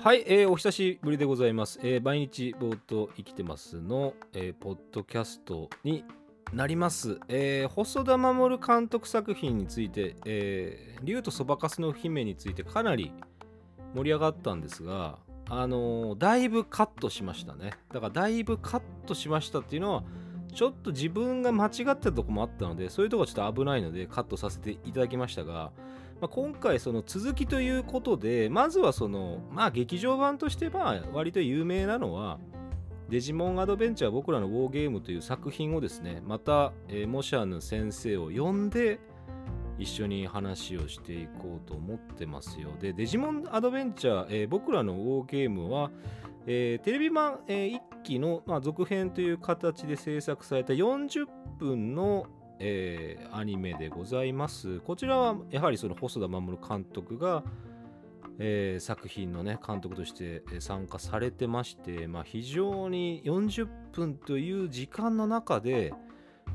はい、えーお久しぶりでございます。えー毎日ぼーっと生きてますの、えーポッドキャストになります。えー細田守監督作品について、えー竜とそばかすの姫についてかなり盛り上がったんですが、あのーだいぶカットしましたね。だからだいぶカットしましたっていうのは、ちょっと自分が間違ってたとこもあったので、そういうとこはちょっと危ないのでカットさせていただきましたが、まあ、今回その続きということでまずはそのまあ劇場版としてまあ割と有名なのはデジモンアドベンチャー僕らのウォーゲームという作品をですねまた、えーモシャヌ先生を呼んで一緒に話をしていこうと思ってますよ。でデジモンアドベンチャー、えー僕らのウォーゲームは、えーテレビ版、え1期の、まあ、続編という形で制作された40分のえーアニメでございます。こちらはやはりその細田守監督が、えー作品のね監督として参加されてまして、まあ、非常に40分という時間の中で、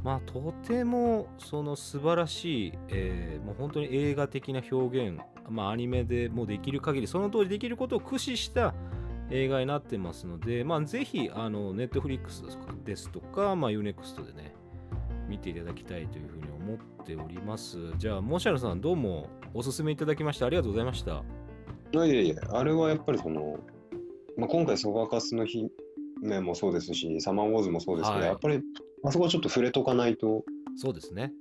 まあ、とてもその素晴らしい、えーもう本当に映画的な表現、まあ、アニメでもできる限りその当時できることを駆使した映画になってますので、まあ、ぜひあのネットフリックスですとか、まあ、UNEXT でね見ていただきたいというふうに思っております。じゃあ、モシャルさん、どうもおすすめいただきましてありがとうございました。いやいやいや、あれはやっぱりその、まあ、今回、そばかすの姫もそうですし、サマーウォーズもそうですけど、はいやっぱりあそこはちょっと触れとかないと、そうですね。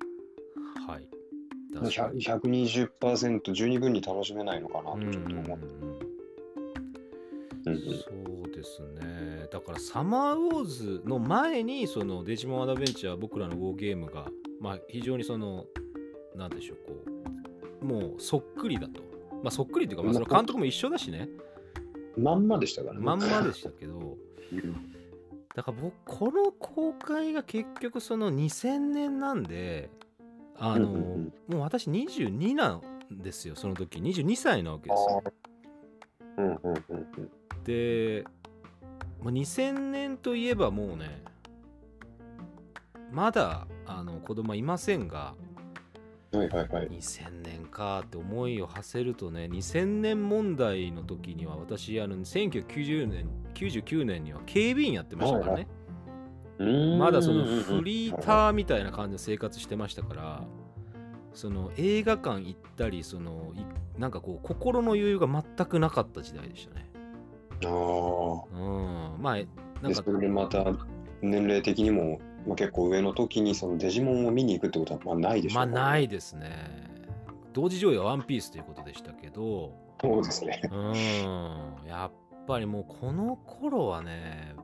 はい。確か100に120%十二分に楽しめないのかなとちょっと思って。うんそうですね。だから、サマーウォーズの前に、そのデジモンアドベンチャー、僕らのウォーゲームが、まあ、非常にその、なんでしょう、こう、もうそっくりだと。まあ、そっくりというか、まあ、その監督も一緒だしね、まんまでしたからね。まんまでしたけど、うん。だから僕この公開が結局その2000年なんであの、もう私22なんですよその時。22歳なわけですよ。うんうんうんうん。で、まあ、2000年といえばもうねまだあの子供はいませんがはいはいはい。2000年かって思いを馳せるとね2000年問題の時には私あの1990年99年には警備員やってましたからね、うーん。まだそのフリーターみたいな感じで生活してましたからその映画館行ったりそのいなんかこう心の余裕が全くなかった時代でしたねああ。うん。まあなんで、かそれでまた年齢的にも、まあ、結構上の時にそのデジモンを見に行くってことはまあないでしょまあうねないですね。同時上映はワンピースということでしたけど。そうですね。うん。やっぱりもうこの頃はね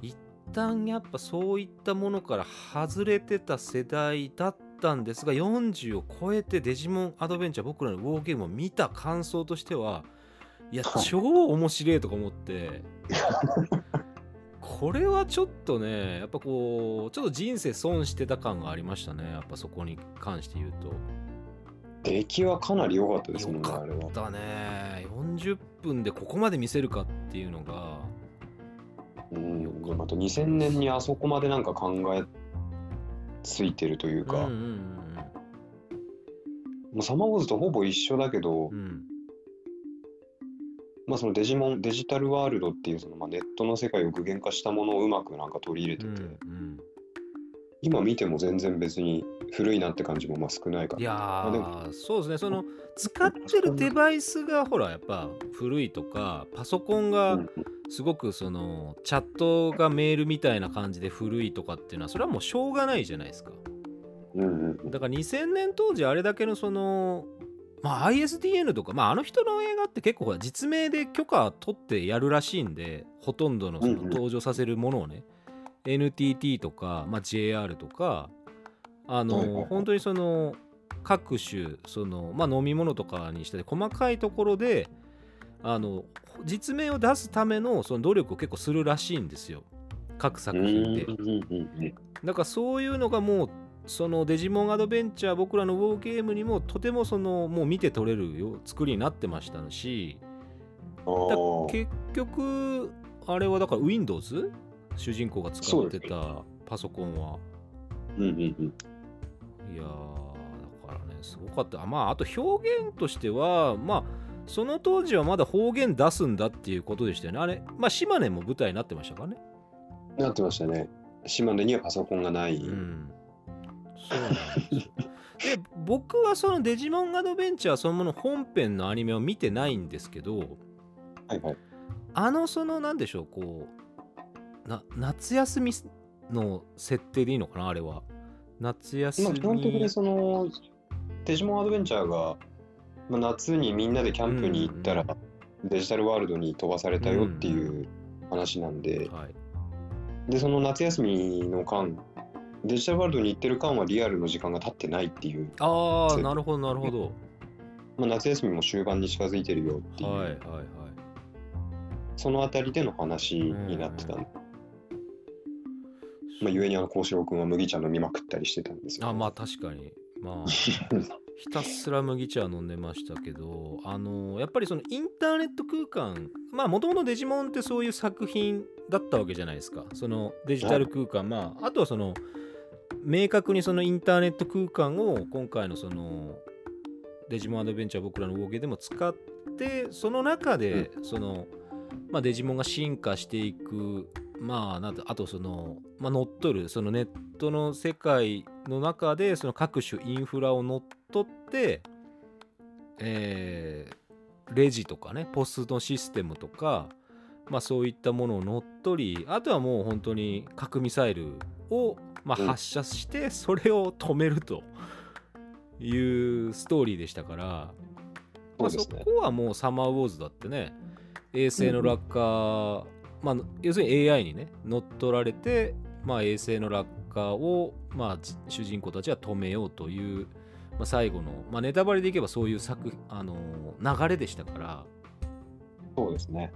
一旦やっぱそういったものから外れてた世代だったんですが40を超えてデジモンアドベンチャー僕らのウォーゲームを見た感想としてはいやはい超面白いとか思って。これはちょっとねやっぱこうちょっと人生損してた感がありましたね。やっぱそこに関して言うと。出来はかなり良かったですもんね、あれは。だね。40分でここまで見せるかっていうのが。うん、よかったでまた2000年にあそこまでなんか考えついてるというか、うんうんもうサマーウォーズとほぼ一緒だけど、うんうんまあそのデジモン、デジタルワールドっていうそのまあネットの世界を具現化したものをうまくなんか取り入れてうんて、うん。今見ても全然別に古いなって感じもまあ少ないから。いやまあそうですね。その使ってるデバイスがほらやっぱ古いとかパソコンうがん。すごくそのチャットがメールみたいな感じで古いとかっていうのはそれはもうしょうがないじゃないですか。うんうんうん。だから2000年当時あれだけのそのまあ ISDN とかまああの人の映画って結構実名で許可取ってやるらしいんでほとんどのそのうんうん。登場させるものをね、NTT とか、まあ、JR とかあの、はいはいはい。本当にその各種その、まあ、飲み物とかにしたり細かいところであの実名を出すためのその努力を結構するらしいんですよ。各作品で。うんうんうんうん。だからそういうのがもうそのデジモンアドベンチャー僕らのウォーゲームにもとてもそのもう見て取れるよ作りになってましたし結局あれはだから Windows 主人公が使ってたパソコンは。うんうんうん。いやーだからねすごかった。まああと表現としてはまあその当時はまだ方言出すんだっていうことでしたよね。あれまあ島根も舞台になってましたからね。なってましたね。島根にはパソコンがない。うんそうなんですよ。で僕はそのデジモンアドベンチャーそのもの本編のアニメを見てないんですけどはいはい。あのそのなんでしょうこうな夏休みの設定でいいのかなあれは。夏休み。まあ基本的にその、デジモンアドベンチャーが、まあ、夏にみんなでキャンプに行ったら、デジタルワールドに飛ばされたよっていう話なんで、はい。で、その夏休みの間、デジタルワールドに行ってる間はリアルの時間が経ってないっていう、ああなるほどなるほど。まあ、夏休みも終盤に近づいてるよっていう、はいはいはい。そのあたりでの話になってたんで、まあ、ゆえにあの幸四郎君は麦茶飲みまくったりしてたんですよ。あまあ確かに。まあ ひたすら麦茶飲んでましたけどあのやっぱりそのインターネット空間まあもともとデジモンってそういう作品だったわけじゃないですか。そのデジタル空間まああとはその明確にそのインターネット空間を今回のそのデジモンアドベンチャー僕らのウォーゲーでも使ってその中でその、まあ、デジモンが進化していくまあなんてあとその、まあ、乗っ取るそのネットの世界の中でその各種インフラを乗っ取って、えーレジとかねポスのシステムとか、まあ、そういったものを乗っ取りあとはもう本当に核ミサイルを、まあ、うん発射してそれを止めるというストーリーでしたから、まあ、そ。こはもうサマーウォーズだってね衛星の落下、まあ、要するに AI にね乗っ取られて、まあ、衛星の落下を、まあ、じ主人公たちは止めようという、まあ、最後の、まあ、ネタバレでいけばそういう作、あのー流れでしたからそうですね。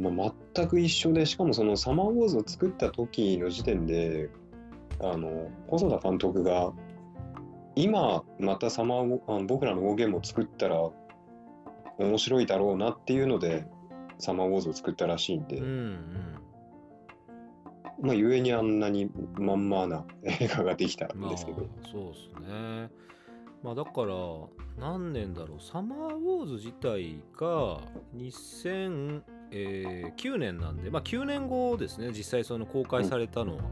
まあ、全く一緒で、しかもそのサマーウォーズを作った時の時点で、あの細田監督が、今またサマーあの僕らのゲームを作ったら面白いだろうなっていうので、サマーウォーズを作ったらしいんで、うんうん。まあ、ゆえにあんなにまんまな 映画ができたんまあですけど、そうですね。まあだから何年だろう。サマーウォーズ自体が2009年なんでまあ9年後ですね実際その公開されたのは、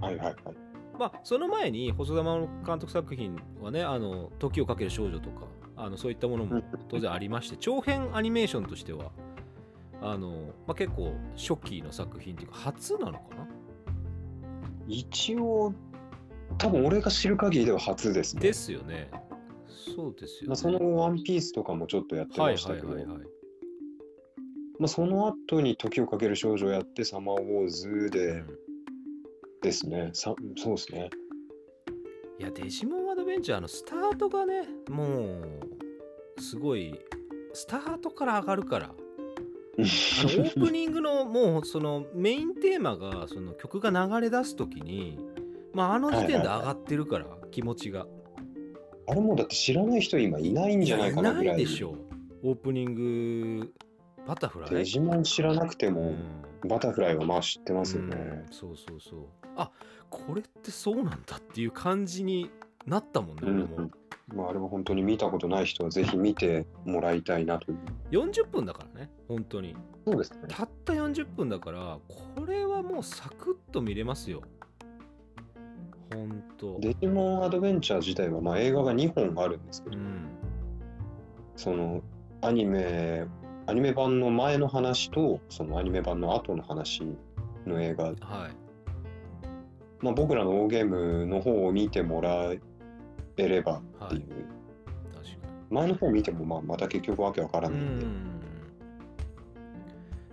はいはいはい。まあその前に細田守監督作品はねあの「時をかける少女」とかあのそういったものも当然ありまして長編アニメーションとしてはあの、まあ、結構初期の作品っていうか初なのかな？一応、多分俺が知る限りでは初ですね。ですよね。そうですよね、まあ、その後、ワンピースとかもちょっとやってはいましたけど、はいはいはいまあ、その後に時をかける少女をやって、サマーウォーズでうん。ですね、さそうですね。いやデジモンアドベンチャーのスタートがねもうすごいスタートから上がるから。あの オープニングのもうそのメインテーマがその曲が流れ出す時にまああの時点で上がってるから気持ちが。あれもうだって知らない人今いないんじゃないかなぐらい。でしょ。うオープニングバタフライ？デジモン知らなくても、うん。バタフライはまあ知ってますよね。うん。そうそうそう。あこれってそうなんだっていう感じになったもんね、うん。まあ、あれは本当に見たことない人はぜひ見てもらいたいなという。40分だからね本当に。そうですね。たった40分だからこれはもうサクッと見れますよ。ほんとデジモンアドベンチャー自体はまあ映画が2本あるんですけど、うん。そのアニメ、アニメ版の前の話と、そのアニメ版の後の話の映画、はい。まあ、僕らのオーゲームの方を見てもらえればっていう、確か前の方見てもまあまた結局わけわからにないんで、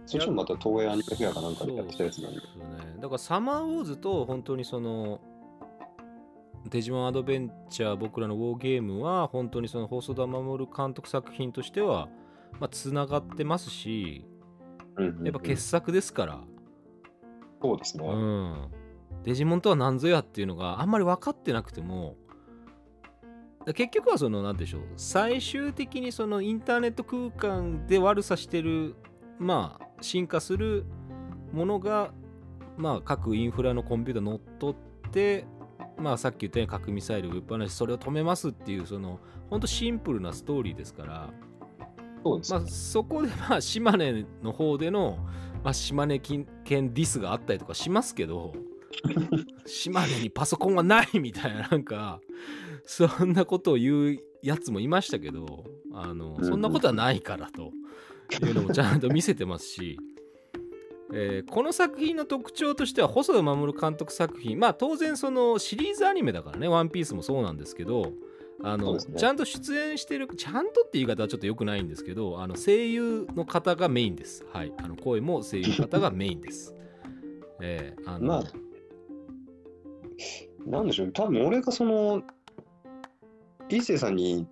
そっちもまた東映アニメフェアかなんかでやってたやつなんで、そうですね。だからサマーウォーズと本当にそのデジモンアドベンチャー僕らのウォーゲームは本当にその細田守監督作品としてはまあつながってますしうんうんうん。やっぱ傑作ですから、そうですね。うん、デジモンとは何ぞやっていうのがあんまり分かってなくても結局はその何でしょう最終的にそのインターネット空間で悪さしてるまあ進化するものがまあ各インフラのコンピューター乗っ取ってまあ、さっき言ったように核ミサイルを撃っ放しそれを止めますっていうその本当シンプルなストーリーですから、そうですね。まあ、そこでまあ島根の方での、まあ、島根県ディスがあったりとかしますけど 島根にパソコンはないみたいななんかそんなことを言うやつもいましたけどあのそんなことはないからというのもちゃんと見せてますし。えーこの作品の特徴としては細田守監督作品まあ当然そのシリーズアニメだからね「ワンピースもそうなんですけどあの、ね。ちゃんと出演してるちゃんとって言い方はちょっと良くないんですけどあの声優の方がメインです。はい。あの声も声優の方がメインです。えーあのまあ、なんでしょう、多分俺がその、一星さんに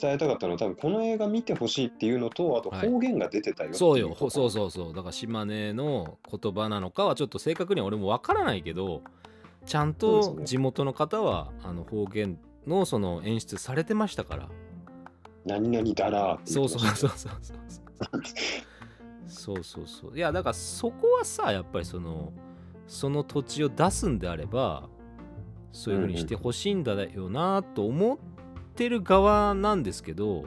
伝えたかったのは、多分この映画見てほしいっていうのと、あとはい。方言が出てたよっていそうよ。そうそうそう。だから島根の言葉なのかはちょっと正確には俺もわからないけどちゃんと地元の方はあの方言のその演出されてましたから。何々だらそう。そうそうそうそうそうそうそう。いやだからそこはさやっぱりそのその土地を出すんであればそういうふうにしてほしいんだよなと思ってる側なんですけど、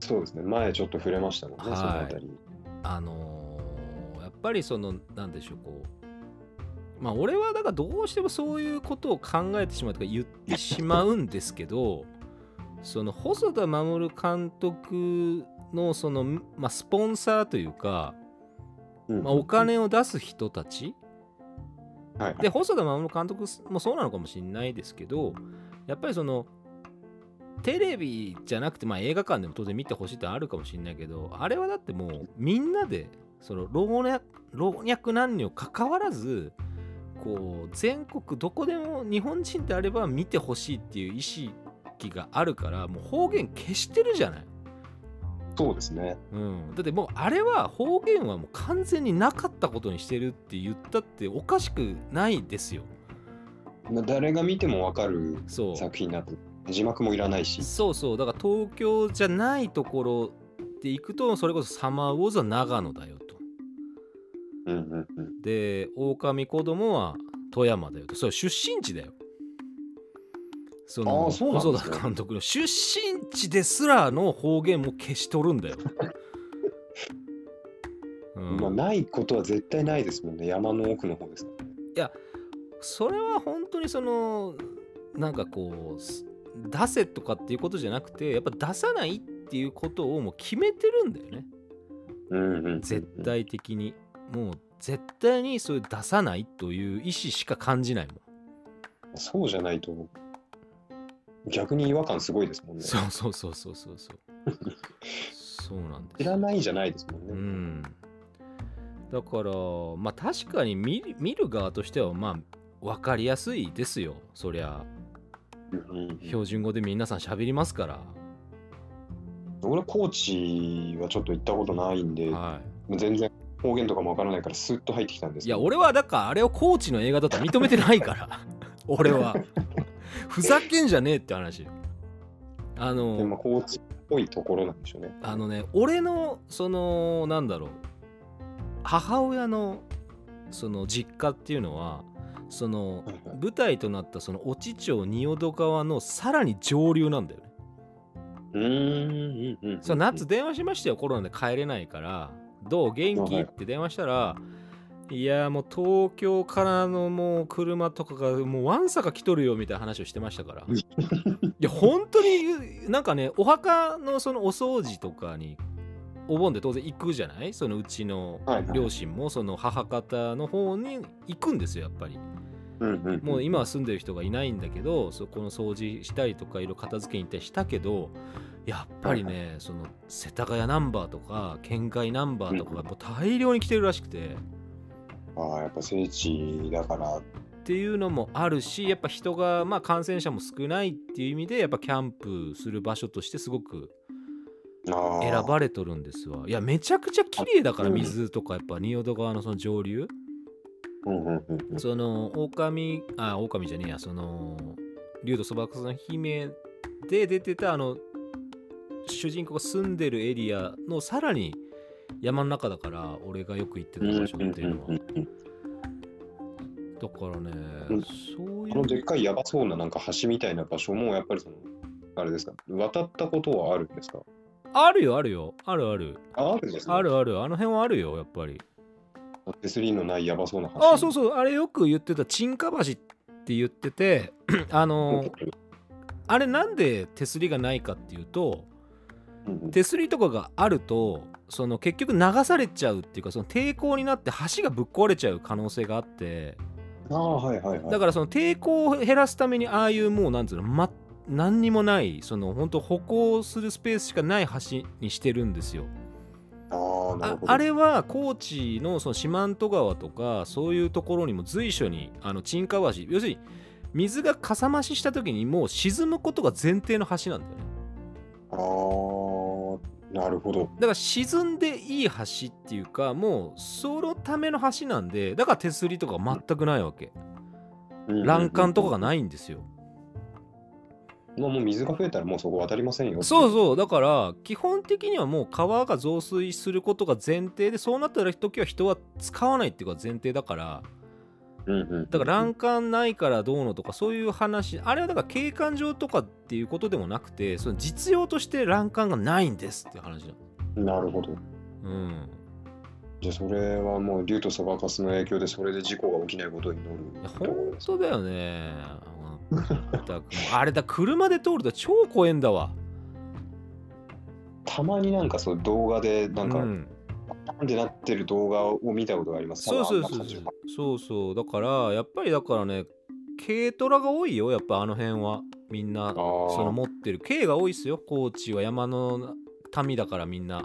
そうですね、前ちょっと触れましたもんね、はいそのあたり。あのーやっぱりそのなんでしょうこうまあ俺はだからどうしてもそういうことを考えてしまうとか言ってしまうんですけど その細田守監督のその、まあ、スポンサーというか、うん。まあ、お金を出す人たち。はい。で細田守監督もそうなのかもしれないですけどやっぱりそのテレビじゃなくて、まあ、映画館でも当然見てほしいってあるかもしれないけどあれはだってもうみんなでその老若老若男女関わらずこう全国どこでも日本人であれば見てほしいっていう意識があるからもう方言消してるじゃない。そうですね。うん、だってもうあれは方言はもう完全になかったことにしてるって言ったっておかしくないですよ。まあ誰が見てもわかる作品になって、字幕もいらないし。そうそうだから東京じゃないところで行くとそれこそサマーウォーズは長野だよとうんうんうん。で狼子供は富山だよと。それ出身地だよ。その細田監督の。出身地ですらの方言も消し取るんだよ、うん。まあ、ないことは絶対ないですもんね、山の奥の方ですからね。それは本当にそのなんかこうす出せとかっていうことじゃなくてやっぱ出さないっていうことをもう決めてるんだよね。うんうんうんうん。絶。対的にもう絶対にそういう出さないという意思しか感じないもん。そうじゃないと、逆に違和感すごいですもんね。そうそうそうそうそうそう。そうなんです知らないじゃないですもんね。うん。だからまあ確かに見る見る側としてはまあ分かりやすいですよ。そりゃ。うんうん。標準語で皆さん喋りますから、俺、高知はちょっと行ったことないんで、はい。全然方言とかもわからないから、スッと入ってきたんですいや、俺はだからあれをコーチの映画だとは認めてないから。俺は。ふざけんじゃねえって話。あでもの、高知っぽいところなんでしょうね。あのね、俺の、その、なんだろう、母親の、その実家っていうのは、その舞台となったその越知町仁淀川のさらに上流なんだよね。うーんうんうんうん。そう夏電話しましたよコロナで帰れないからどう？元気？はいって電話したらいやもう東京からのもう車とかがもうわんさか来とるよみたいな話をしてましたから。いや本当になんかねお墓のそのお掃除とかにお盆で当然行くじゃない？そのうちの両親もその母方の方に行くんですよやっぱり。もう今は住んでる人がいないんだけどそこの掃除したりとかいろいろ片付けに行ったりしたけどやっぱりね、その世田谷ナンバーとか県外ナンバーとかがもう大量に来てるらしくて、ああ、やっぱ聖地だから。っていうのもあるしやっぱ人がまあ感染者も少ないっていう意味でやっぱキャンプする場所としてすごくああ。選ばれとるんですわ。いやめちゃくちゃ綺麗だからうん。水とかやっぱ仁淀川のその上流。うんうんうんうん。その狼あ狼じゃねえやその竜とそばかすの姫で出てたあの主人公が住んでるエリアのさらに山の中だから俺がよく行ってた場所っていうのは。だからね、うん。そういあのでっうかいやばそうななんか橋みたいな場所もやっぱりその、あれですか、渡ったことはあるんですか？あるよあるよ。あるある。あ、あるんですね。あるある。あの辺はあるよやっぱり。手すりのないやばそうな橋。あそうそう。あれよく言ってた沈下橋って言ってて あのあれなんで手すりがないかっていうと手すりとかがあるとその結局流されちゃうっていうかその抵抗になって橋がぶっ壊れちゃう可能性があってああ、はいはいはい。だからその抵抗を減らすためにああいうもうなんつうの、ま、何にもないその本当歩行するスペースしかない橋にしてるんですよ。ああ、れは高知のその四万十川とかそういうところにも随所にあの沈下橋要するに水がかさ増しした時にもう沈むことが前提の橋なんだよね。なるほど。だから沈んでいい橋っていうかもうそのための橋なんでだから手すりとか全くないわけ欄干とかがい。ないんですよまあもう水が増えたらもうそこ渡りませんよ。そうそうだから基本的にはもう川が増水することが前提でそうなった時は人は使わないっていうか前提だから。だから欄干ないからどうのとかそういう話あれはだから景観上とかっていうことでもなくてその実用として欄干がないんですっていう話なのなるほど。うんじゃあそれはもう竜とそばかすの影響でそれで事故が起きないことを祈るいや本。当だよね。あれだ、車で通ると超怖えんだわ。たまになんかそう動画でなんか、うんなんでなってる動画を見たことがあります。そうそうそうそう。そうそう。だから、やっぱりだからね、軽トラが多いよ、やっぱあの辺は。みんな、あそのあ、持ってる。軽が多いっすよ、高知は山の民だからみんな。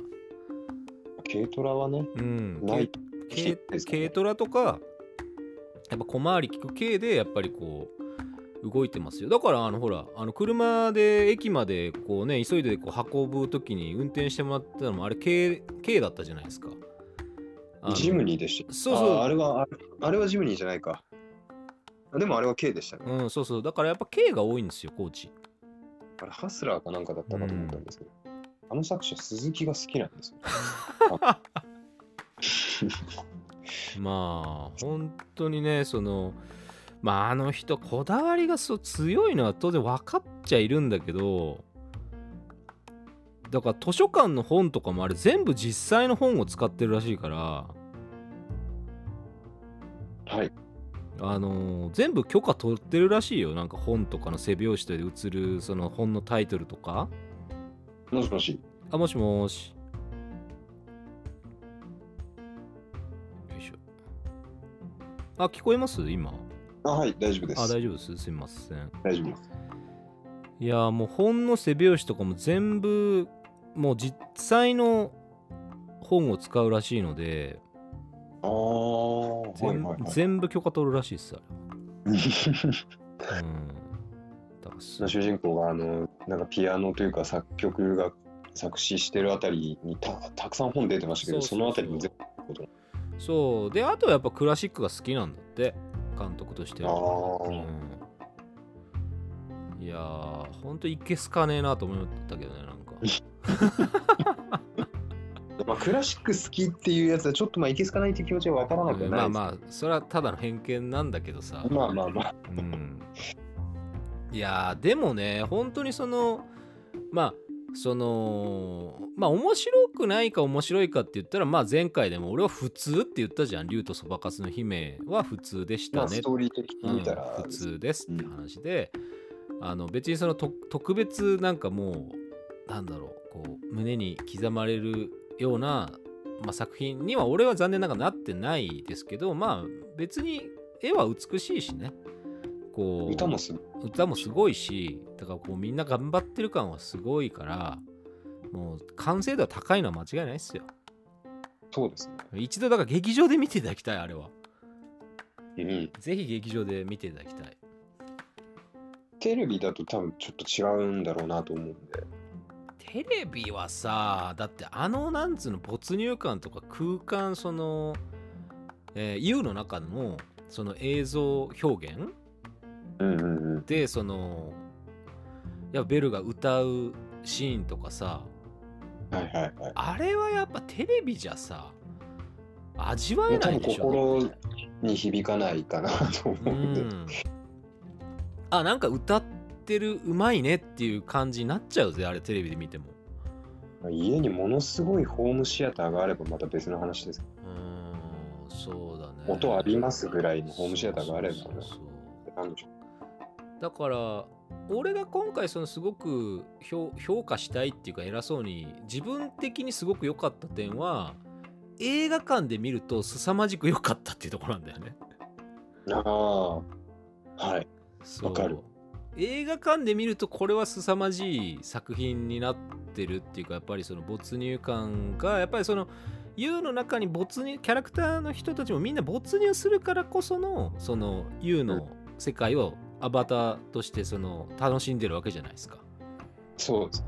軽トラはね、うん。ない軽軽トラとか、やっぱ小回り利く軽で、やっぱりこう、動いてますよだからあのほらあの車で駅までこうね急いでこう運ぶ時に運転してもらったのもあれ軽軽だったじゃないですかジムニーでした。そうそうああれは、あれはジムニーじゃないか。でもあれは軽でしたね。うんそうそうだからやっぱ軽が多いんですよ高知あれハスラーかなんかだったかと思ったんですけど、あの作者、鈴木が好きなんですよ。まあ本当にねそのまああの人こだわりがそう強いのは当然分かっちゃいるんだけどだから図書館の本とかもあれ全部実際の本を使ってるらしいからはい。あのー全部許可取ってるらしいよ。なんか本とかの背表紙で写るその本のタイトルとか。もしもし。あもしもし。よいしょ。あ聞こえます？今あ、はい、大丈夫です。あ大丈夫です。すみません。大丈夫です。いやもう本の背表紙とかも全部もう実際の本を使うらしいのでああ、はい全,、はいはい。全部許可取るらしいっすあれ。うん。主人公があのなんかピアノというか作曲が作詞してるあたりにたたくさん本出てましたけど、そのあたりも全部そう。であとはやっぱクラシックが好きなんだって監督として。あは、あ、うん、いやーほんといけすかねえなと思ったけどねなんか。まあクラシック好きっていうやつはちょっとまあいけすかないって気持ちはわからなくはないまあまあそれはただの偏見なんだけどさ。まあまあまあ。うん。いやーでもね本当にそのまあそのまあ面白くないか面白いかって言ったらまあ前回でも俺は普通って言ったじゃん。竜とそばかすの姫は普通でしたね。まあストーリー的に見たら、うん普通ですって話で、あの別にそのと特別なんかもうなんだろうこう胸に刻まれるような、まあ、作品には俺は残念ながらなってないですけどまあ別に絵は美しいしね。こう歌もすごい。しだからこうみんな頑張ってる感はすごいからもう完成度は高いのは間違いないですよ。そうですね。一度だから劇場で見ていただきたいあれは。うん、ぜひ劇場で見ていただきたい。テレビだと多分ちょっと違うんだろうなと思うんで。テレビはさだってあのなんつうの没入感とか空間その、えー U の中のその映像表現うんうんうん。でそのやっぱベルが歌うシーンとかさ。はいはいはい。あれはやっぱテレビじゃさ味わえないでしょ。心に響かないかなとう思う。んで。ん。あなんか歌ってるうまいねっていう感じになっちゃうぜあれテレビで見ても。まあ家にものすごいホームシアターがあればまた別の話ですけうーんそうだね。ど、音浴びますぐらいのホームシアターがあれば。ねそうそうそう。なんでしょだから俺が今回そのすごく評評価したいっていうか偉そうに自分的にすごく良かった点は映画館で見ると凄まじく良かったっていうところなんだよね。う。ああ、はい。わかる映画館で見るとこれは凄まじい作品になってるっていうかやっぱりその没入感がやっぱりその U の中に没入キャラクターの人たちもみんな没入するからこそのその U の世界をアバターとしてその楽しんでるわけじゃないですか。そうですね。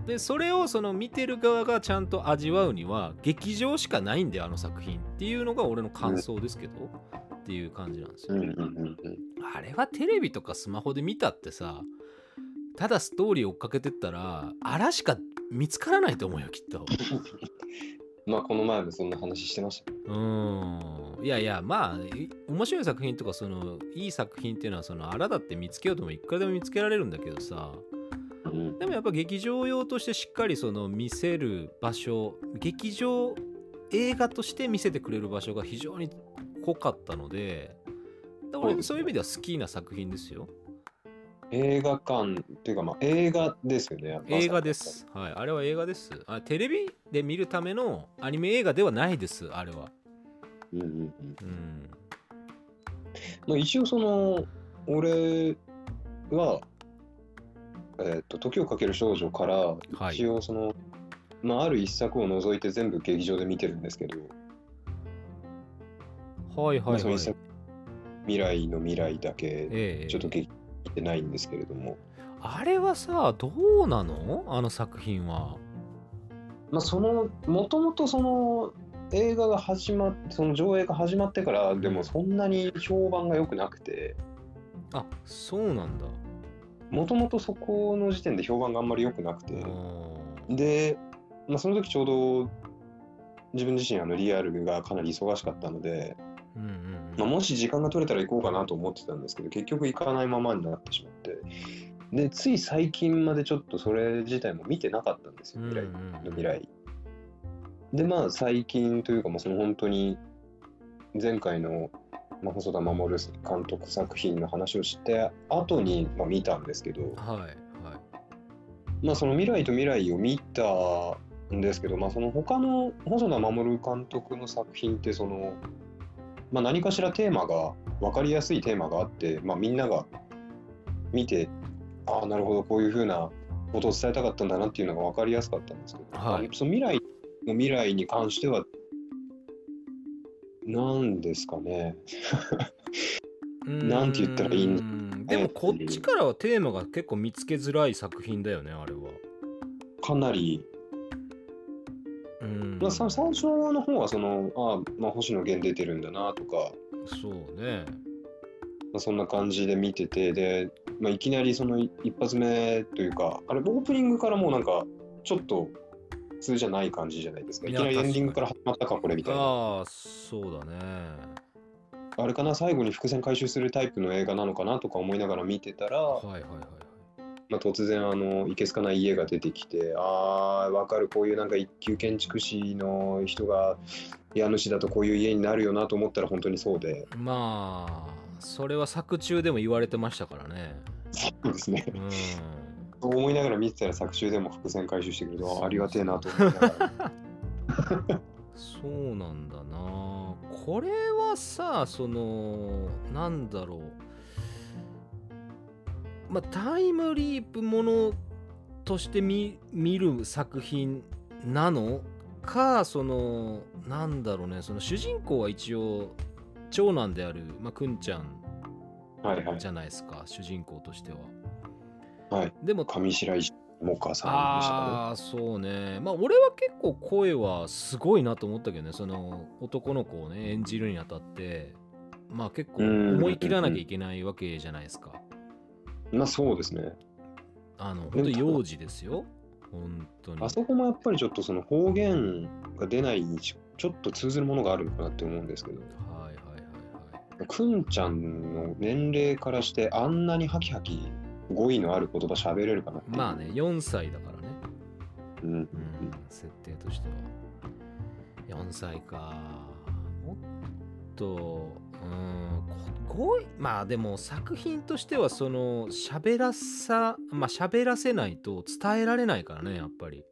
うん、でそれをその見てる側がちゃんと味わうには劇場しかないんだよあの作品っていうのが俺の感想ですけど、っていう感じなんですよ。うんうんうんうん。あれはテレビとかスマホで見たってさただストーリー追っかけてったらあらしか見つからないと思うよきっと。まあ、この前もそんな話してました。うんいやいやまあい面白い作品とかそのいい作品っていうのはそのあらだって見つけようともいくらでも見つけられるんだけどさうん。でもやっぱ劇場用としてしっかりその見せる場所劇場映画として見せてくれる場所が非常に濃かったのでだから俺そういう意味では好きな作品ですよ映画館っていうか、まあ、映画ですよね。映画です。はい。あれは映画です。あテレビで見るためのアニメ映画ではないですあれは。うんうんうん。うん。まあ、一応その、俺は、えっと、時をかける少女から、はい。一応その、まあ、ある一作を除いて全部劇場で見てるんですけど、はいはいはい。まあ未来の未来だけ、ええちょっと劇見てないんですけれども、あれはさどうなの？あの作品は。まあ、その、もともとその、映画が始まって、その上映が始まってから、でもそんなに評判が良くなくて、あそうなんだ。もともとそこの時点で評判があんまり良くなくて、うんで、まあ、その時ちょうど自分自身あのリアルがかなり忙しかったので、うんうんまあ、もし時間が取れたら行こうかなと思ってたんですけど結局行かないままになってしまって。でつい最近までちょっとそれ自体も見てなかったんですよ未来の未来。でまあ最近というかもうその本当に前回の、まあ、細田守監督作品の話をして後に、まあ、見たんですけど、はいはい。まあ、その未来と未来を見たんですけど、まあ、その他の細田守監督の作品ってその、まあ、何かしらテーマが分かりやすいテーマがあって、まあ、みんなが見てああなるほどこういうふうなことを伝えたかったんだなっていうのが分かりやすかったんですけど、はい。まあその未来の未来に関しては何ですかね。なんて言ったらいいんでもこっちからはテーマが結構見つけづらい作品だよねあれは。かなりうん。まあ、さ最初の方はそのあ、まあ、星野源出てるんだなとか、そうね。まあ、そんな感じで見ててで、まあ、いきなりその一発目というかあれオープニングからもうなんかちょっと普通じゃない感じじゃないですか。いきなりエンディングから始まったかこれみたいな。ああそうだね。あれかな最後に伏線回収するタイプの映画なのかなとか思いながら見てたら、はいはいはいはいまあ、突然あのいけすかない家が出てきてああわかるこういうなんか一級建築士の人が家主だとこういう家になるよなと思ったら本当にそうで。まあそれは作中でも言われてましたからね。そうですね。うん。そう思いながら見てたら作中でも伏線回収してくれるあありがてえなと思いながら。そうなんだな。これはさそのなんだろうまあタイムリープものとして見見る作品なのかそのなんだろうねその主人公は一応長男である、まあ、くんちゃんはいはい。じゃないですか主人公としては。はい。でも上白石萌歌さんでしたかああそうね。まあ俺は結構声はすごいなと思ったけどねその男の子をね演じるにあたって。まあ結構うん。思い切らなきゃいけないわけじゃないですか。ねまあそうですね。あの本当幼児ですよ。本当に。あそこもやっぱりちょっとその方言が出ないにちちょっと通ずるものがあるのかなって思うんですけど。はいはいはいはい。くんちゃんの年齢からしてあんなにハキハキ語彙のある言葉喋れるかなってまあね4歳だからね。うん。うん設定としては。4歳か。もっとうん。こ語彙まあでも作品としてはその喋らさまあ喋らせないと伝えられないからねやっぱり。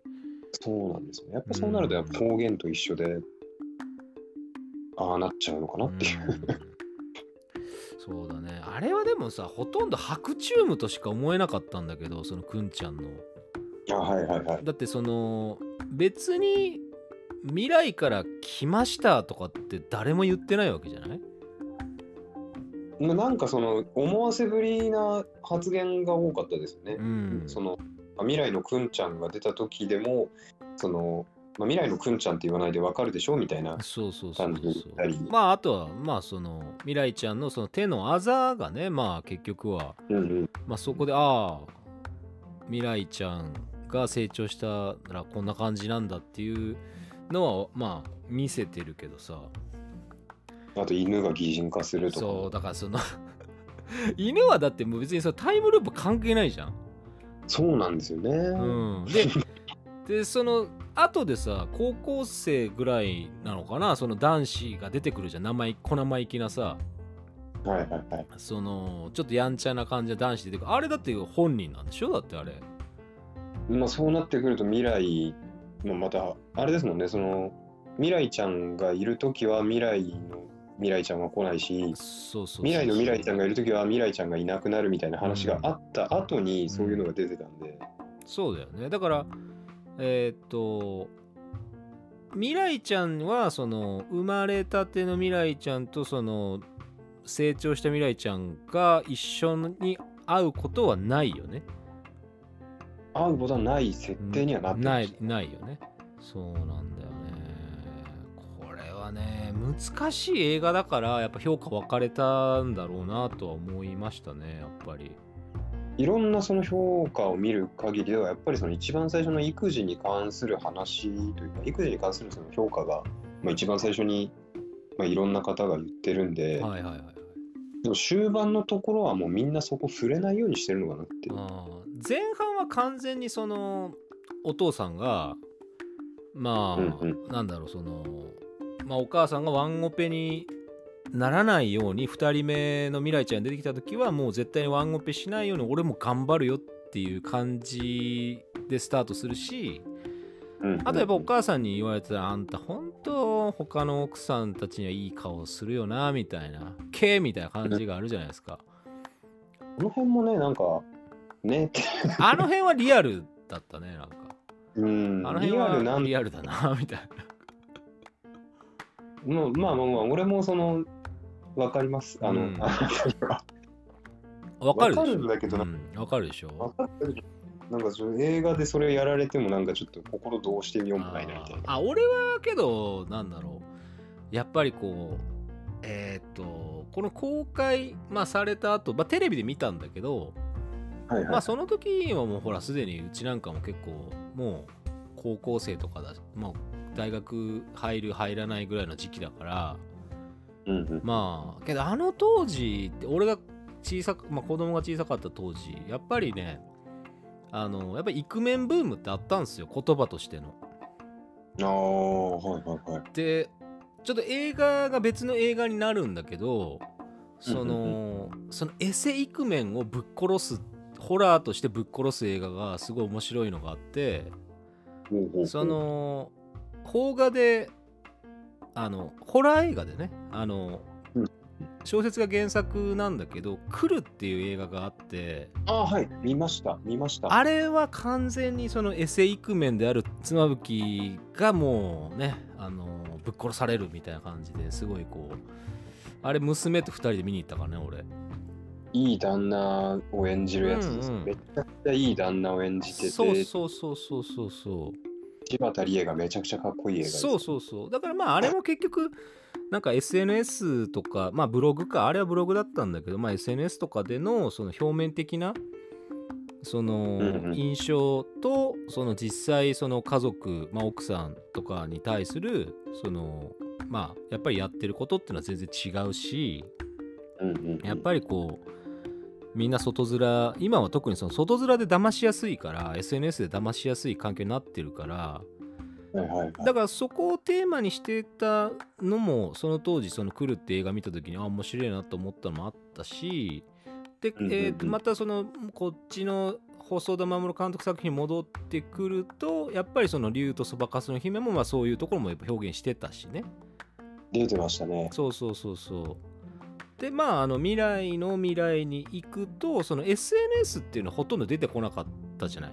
そうなんですよね。やっぱそうなるとやっぱ方言と一緒で、ああなっちゃうのかなっていう、うん。そうだね。あれはでもさほとんど白チュームとしか思えなかったんだけどそのくんちゃんの。あはいはいはい。だってその別に未来から来ましたとかって誰も言ってないわけじゃない？まあなんかその思わせぶりな発言が多かったですよね。う、ん。そのまあ未来のくんちゃんが出た時でもその、まあ、未来のくんちゃんって言わないでわかるでしょみたいなそうそうそうまああとはまあその未来ちゃんのその手のあざがねまあ結局はうんうん。まあそこでああ未来ちゃんが成長したらこんな感じなんだっていうのはまあ見せてるけどさあと犬が擬人化するとか。そうだからその 犬はだってもう別にそのタイムループ関係ないじゃん。そうなんですよね、うん、ででその後でさ高校生ぐらいなのかなその男子が出てくるじゃん。名前小生意気なさ。はいはいはい。そのちょっとやんちゃな感じの男子出てくる。あれだって本人なんでしょだってあれ。まあそうなってくると未来のまたあれですもんねその未来ちゃんがいる時は未来の未来ちゃんは来ないし未来の未来ちゃんがいる時は未来ちゃんがいなくなるみたいな話があった後にそういうのが出てたんで、そうだよね。だからえーっと未来ちゃんはその生まれたての未来ちゃんとその成長した未来ちゃんが一緒に会うことはないよね。会うことはない設定にはなってないないよね。そうなんだよはね難しい映画だからやっぱ評価分かれたんだろうなとは思いましたねやっぱり。いろんなその評価を見る限りではやっぱりその一番最初の育児に関する話というか育児に関するその評価が、まあ、一番最初に、まあ、いろんな方が言ってるんで、はいはいはいはい。でも終盤のところはもうみんなそこ触れないようにしてるのかなって前半は完全にそのお父さんがまあ、うんうなんだろうそのまあお母さんがワンオペにならないように2人目の未来ちゃん出てきた時はもう絶対にワンオペしないように俺も頑張るよっていう感じでスタートするしうん。あとやっぱお母さんに言われてたらあんた本当他の奥さんたちにはいい顔するよなみたいな「け」みたいな感じがあるじゃないですか。この辺もね、なんか、ね。あの辺はリアルだったねなんか。うん。あの辺はリアルだなみたいまあまあまあまあ、俺もその、わかります。あの、うん。あなわかるでしょ。わかるんだけどな。うん。わかるでしょ。わかる。なんかその映画でそれをやられてもなんかちょっと心どうしてみようもないなみたいな。あーあ俺はけどなんだろう。やっぱりこうえーっとこの公開、まあ、された後、まあテレビで見たんだけど、はいはい。まあその時はもうほらすでにうちなんかも結構もう高校生とかだもう大学入る入らないぐらいの時期だからうんうん。まあけどあの当時って俺が小さく、まあ、子供が小さかった当時やっぱりねあのやっぱりイクメンブームってあったんですよ言葉としての。ああ、はいはいはい。でちょっと映画が別の映画になるんだけどそうんのそのエセイクメンをぶっ殺すホラーとしてぶっ殺す映画がすごい面白いのがあってそ、の邦画であのホラー映画でねあの、うん小説が原作なんだけど「来る」っていう映画があってああ、はい。見ました。見ました。あれは完全にそのエセイクメンである妻夫木がもうねあのぶっ殺されるみたいな感じですごいこうあれ娘と2人で見に行ったからね俺いい旦那を演じるやつです、うんうんめちゃくちゃいい旦那を演じてて、そうそうそうそうそうそう柴田理恵がめちゃくちゃかっこいい映画。そうそうそう。だからまああれも結局なんか SNS とかまあブログかあれはブログだったんだけどまあ SNS とかでのその表面的なその印象とその実際その家族、まあ、奥さんとかに対するそのまあやっぱりやってることっていうのは全然違うしやっぱりこうみんな外面今は特にその外面で騙しやすいから SNS で騙しやすい環境になってるからはいはいはい。だからそこをテーマにしてたのもその当時その「来る」って映画見た時にあ面白いなと思ったのもあったしで、うんうんうん。えーとまたそのこっちの細田守監督作品に戻ってくるとやっぱりその竜とそばかすの姫もまあそういうところもやっぱ表現してたしね。出てましたね。そうそうそうそうでまああの未来の未来に行くとその SNS っていうのはほとんど出てこなかったじゃない？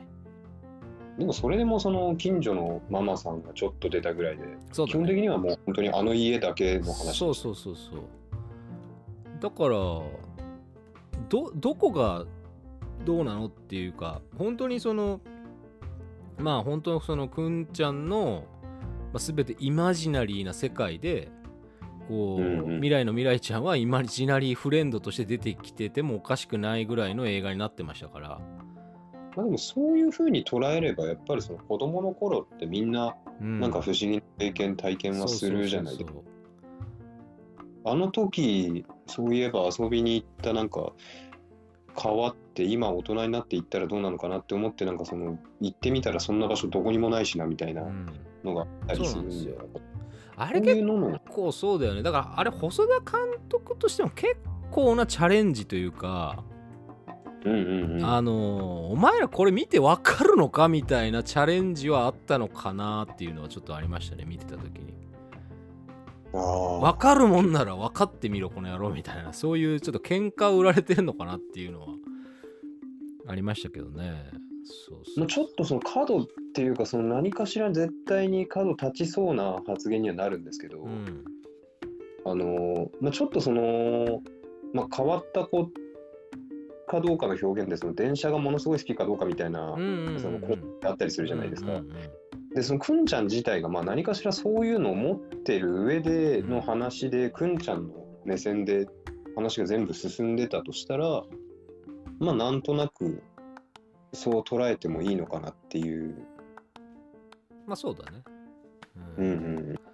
でもそれでもその近所のママさんがちょっと出たぐらいで、ね。基本的にはもう本当にあの家だけの話。そうそうそうそうだからどどこがどうなのっていうか本当にそのまあ本当そのくんちゃんの、まあ、全てイマジナリーな世界でこう、うんうん。未来の未来ちゃんはイマジナリーフレンドとして出てきててもおかしくないぐらいの映画になってましたから、まあでもそういうふうに捉えれば、やっぱりその子供の頃ってみんなうん。なんか不思議な経験、体験はするじゃないですか。あの時、そういえば遊びに行ったなんか、変わって今大人になって行ったらどうなのかなって思ってなんかその行ってみたらそんな場所どこにもないしなみたいなのがあったりするんでそうなんあこれ結構そうだよね。だからあれ細田監督としても結構なチャレンジというか、うんうんうん。あのーお前らこれ見てわかるのかみたいなチャレンジはあったのかなっていうのはちょっとありましたね見てた時に。ああわかるもんなら分かってみろこの野郎みたいな。そういうちょっと喧嘩を売られてるのかなっていうのはありましたけどねそうちょっとその角っていうかその何かしら絶対に角立ちそうな発言にはなるんですけど、うん。あのーまあ、ちょっとその、まあ、変わった子かどうかの表現でその電車がものすごい好きかどうかみたいな、うんうんうんそのこうあったりするじゃないですか。うんうんうん。でそのくんちゃん自体がまあ何かしらそういうのを持ってる上での話で、くんちゃんの目線で話が全部進んでたとしたらまあなんとなくそう捉えてもいいのかなっていう。まあそうだね。うん。うん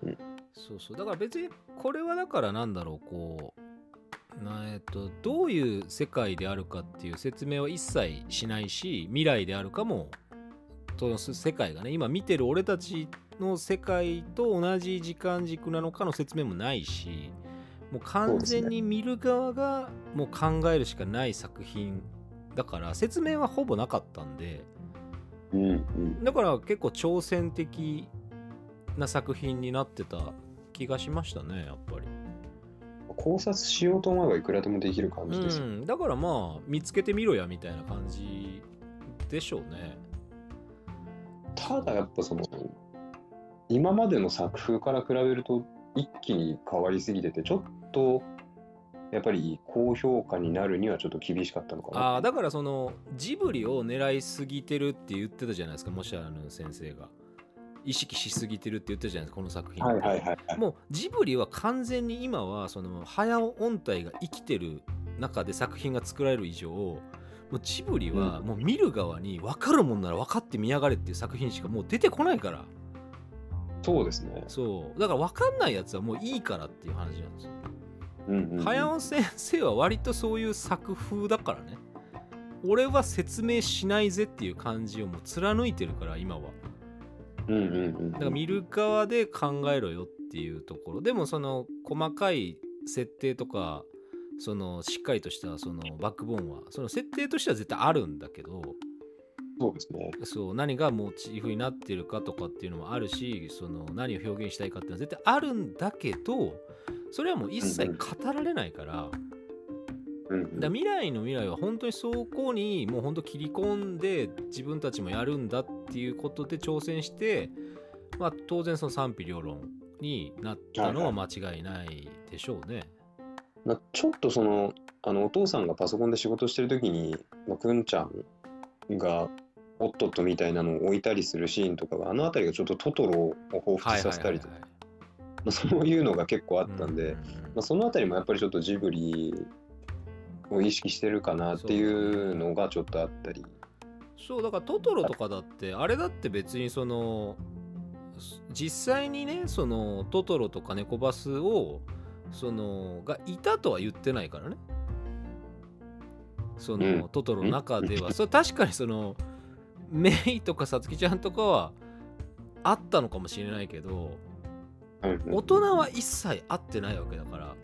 うんそうそうだから別にこれはだからなんだろうこうなえっとどういう世界であるかっていう説明は一切しないし未来であるかもその世界がね今見てる俺たちの世界と同じ時間軸なのかの説明もないしもう完全に見る側がもう考えるしかない作品だから説明はほぼなかったんでうんうん。だから結構挑戦的な作品になってた気がしましたねやっぱり、考察しようと思えばいくらでもできる感じですよ。うん、だからまあ見つけてみろやみたいな感じでしょうね。ただやっぱその今までの作風から比べると一気に変わりすぎててちょっとやっぱり高評価になるにはちょっと厳しかったのかな。ああだからそのジブリを狙いすぎてるって言ってたじゃないですかもしあの先生が意識しすぎてるって言ってたじゃないですかこの作品はいはいはいはい。もうジブリは完全に今はその早尾音体が生きてる中で作品が作られる以上もうジブリはもう見る側に分かるもんなら分かって見やがれっていう作品しかもう出てこないからそうですね。そうだから分かんないやつはもういいからっていう話なんですよ早尾先生は割とそういう作風だからね。俺は説明しないぜっていう感じをもう貫いてるから今は。だから見る側で考えろよっていうところ。でもその細かい設定とかそのしっかりとしたそのバックボーンはその設定としては絶対あるんだけどそうですね。そう何がモチーフになってるかとかっていうのもあるしその何を表現したいかっていうのは絶対あるんだけどそれはもう一切語られないから,、だから未来の未来は本当にそこにもう本当切り込んで自分たちもやるんだっていうことで挑戦して、まあ、当然その賛否両論になったのは間違いないでしょうね。まあ、ちょっとそのあのお父さんがパソコンで仕事してる時に、まあ、くんちゃんがおっとっとみたいなのを置いたりするシーンとかがあの辺りがちょっとトトロを彷彿させたりとか、まあそういうのが結構あったんで、まあ、その辺りもやっぱりちょっとジブリを意識してるかなっていうのがちょっとあったり。そうだからトトロとかだってあれだって別にその実際にねそのトトロとかネコバスをそのがいたとは言ってないからね。その、うん。トトロの中では、それ確かにそのメイとかさつきちゃんとかはあったのかもしれないけど大人は一切会ってないわけだから。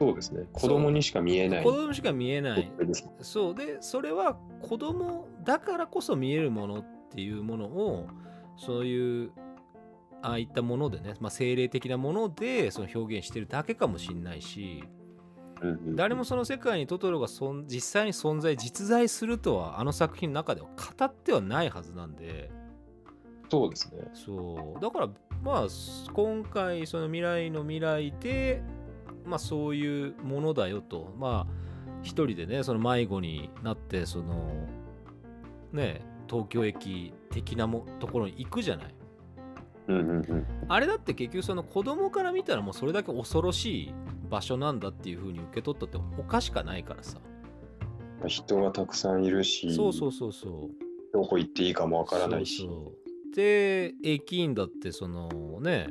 そうですね。子供にしか見えない。子供しか見えない。そうでそれは子供だからこそ見えるものっていうものをそういうああいったものでね、まあ、精霊的なものでその表現してるだけかもしれないし誰もその世界にトトロがそん実際に存在実在するとはあの作品の中では語ってはないはずなんで。そうですね。そう。だからまあ今回その未来の未来でまあそういうものだよと。まあ一人でねその迷子になってそのね東京駅的なもところに行くじゃない。うんうんうん。あれだって結局その子供から見たらもうそれだけ恐ろしい場所なんだっていう風に受け取ったっておかしかないからさ。人がたくさんいるし、そうそうそうそう。どこ行っていいかもわからないし。そうそうで駅員だってそのね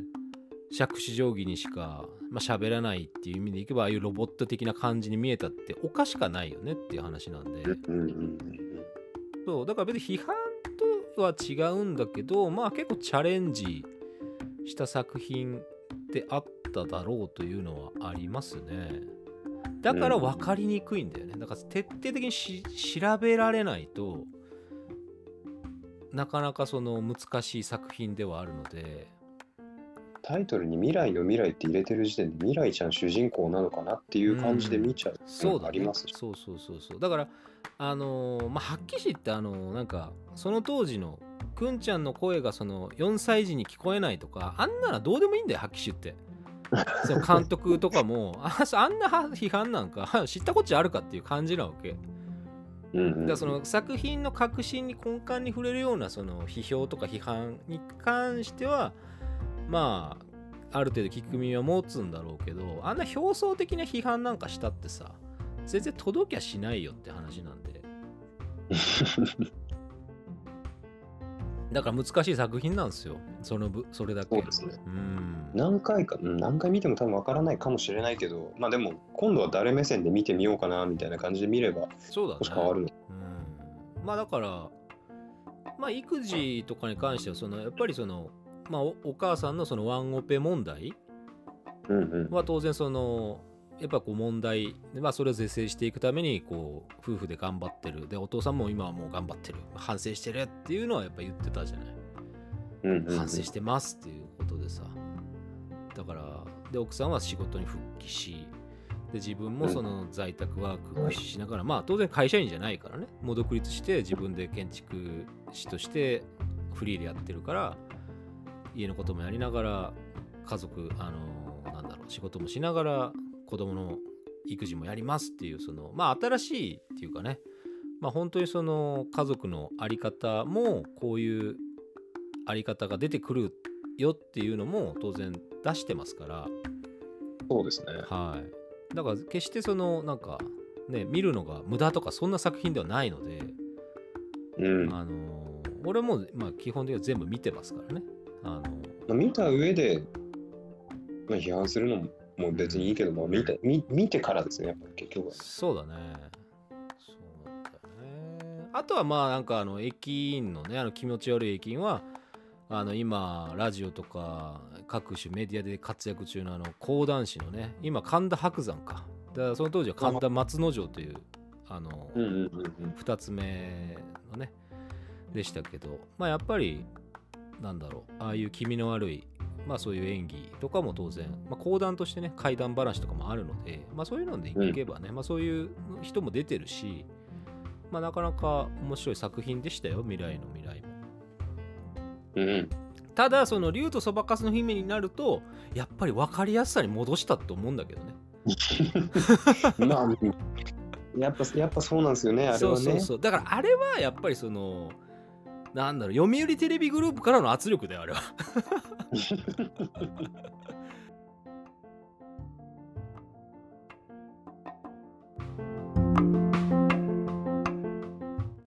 杓子定規にしかまあ喋らないっていう意味でいけばああいうロボット的な感じに見えたっておかしかないよねっていう話なんで、そうだから別に批判とは違うんだけどまあ結構チャレンジした作品であっただろうというのはありますね。だから分かりにくいんだよね。だから徹底的にし調べられないとなかなかその難しい作品ではあるので。タイトルに未来の未来って入れてる時点で未来ちゃん主人公なのかなっていう感じで見ちゃうのがありますし、そうそうそうそう。だからあのーまあ発揮師ってあのーなんかその当時のくんちゃんの声がその4歳児に聞こえないとかあんなのどうでもいいんだよ発揮師って。その監督とかもあんな批判なんか知ったこっちゃあるかっていう感じなわけうんうんだからその作品の革新に根幹に触れるようなその批評とか批判に関してはまあある程度聞く耳は持つんだろうけどあんな表層的な批判なんかしたってさ全然届きゃしないよって話なんで だから難しい作品なんですよ。そのぶそれだけ。そうですね。うん。何回か、うん何回見ても多分わからないかもしれないけど、まあでも今度は誰目線で見てみようかなみたいな感じで見ればそうだね。少し変わるの。うん。まあだからまあ育児とかに関してはそのやっぱりそのまあおお母さんのそのワンオペ問題。は当然そのやっぱこう問題、まあ、それを是正していくためにこう夫婦で頑張ってる。でお父さんも今はもう頑張ってる。反省してるっていうのはやっぱ言ってたじゃない。うんうんうん。反省してますっていうことでさ。だからで奥さんは仕事に復帰しで自分もその在宅ワーク駆使しながら、まあ当然会社員じゃないからね。もう独立して自分で建築士としてフリーでやってるから家のこともやりながら家族あのなんだろう仕事もしながら子供の育児もやりますっていうそのまあ新しいっていうかねまあ本当にその家族の在り方もこういうあり方が出てくるよっていうのも当然出してますから、そうですね。はい。だから決してそのなんかね見るのが無駄とかそんな作品ではないので、うん。あの俺もまあ基本的には全部見てますからね。あのまあ、見た上で、まあ、批判するのももう別にいいけど、まあ、見て見見てからですね、やっぱり結局は。そうだね。そうなんだよね。あとはまあなんかあの駅員のねあの気持ち悪い駅員はあの今ラジオとか各種メディアで活躍中のあの講談師のね今神田伯山かだからその当時は神田松之丞というあの、うんうんうんうん。2つ目のねでしたけどまあやっぱりなんだろうああいう気味の悪いまあそういう演技とかも当然、まあ、講談としてね怪談話とかもあるのでまあそういうのでいけばね、まあそういう人も出てるしまあなかなか面白い作品でしたよ未来の未来も。うん。うん、ただその竜とそばかすの姫になるとやっぱり分かりやすさに戻したと思うんだけどね。まあ、やっぱやっぱそうなんですよね、あれはね。そうそうそう。だからあれはやっぱりそのなんだろう読売テレビグループからの圧力だよあれはフフフフ。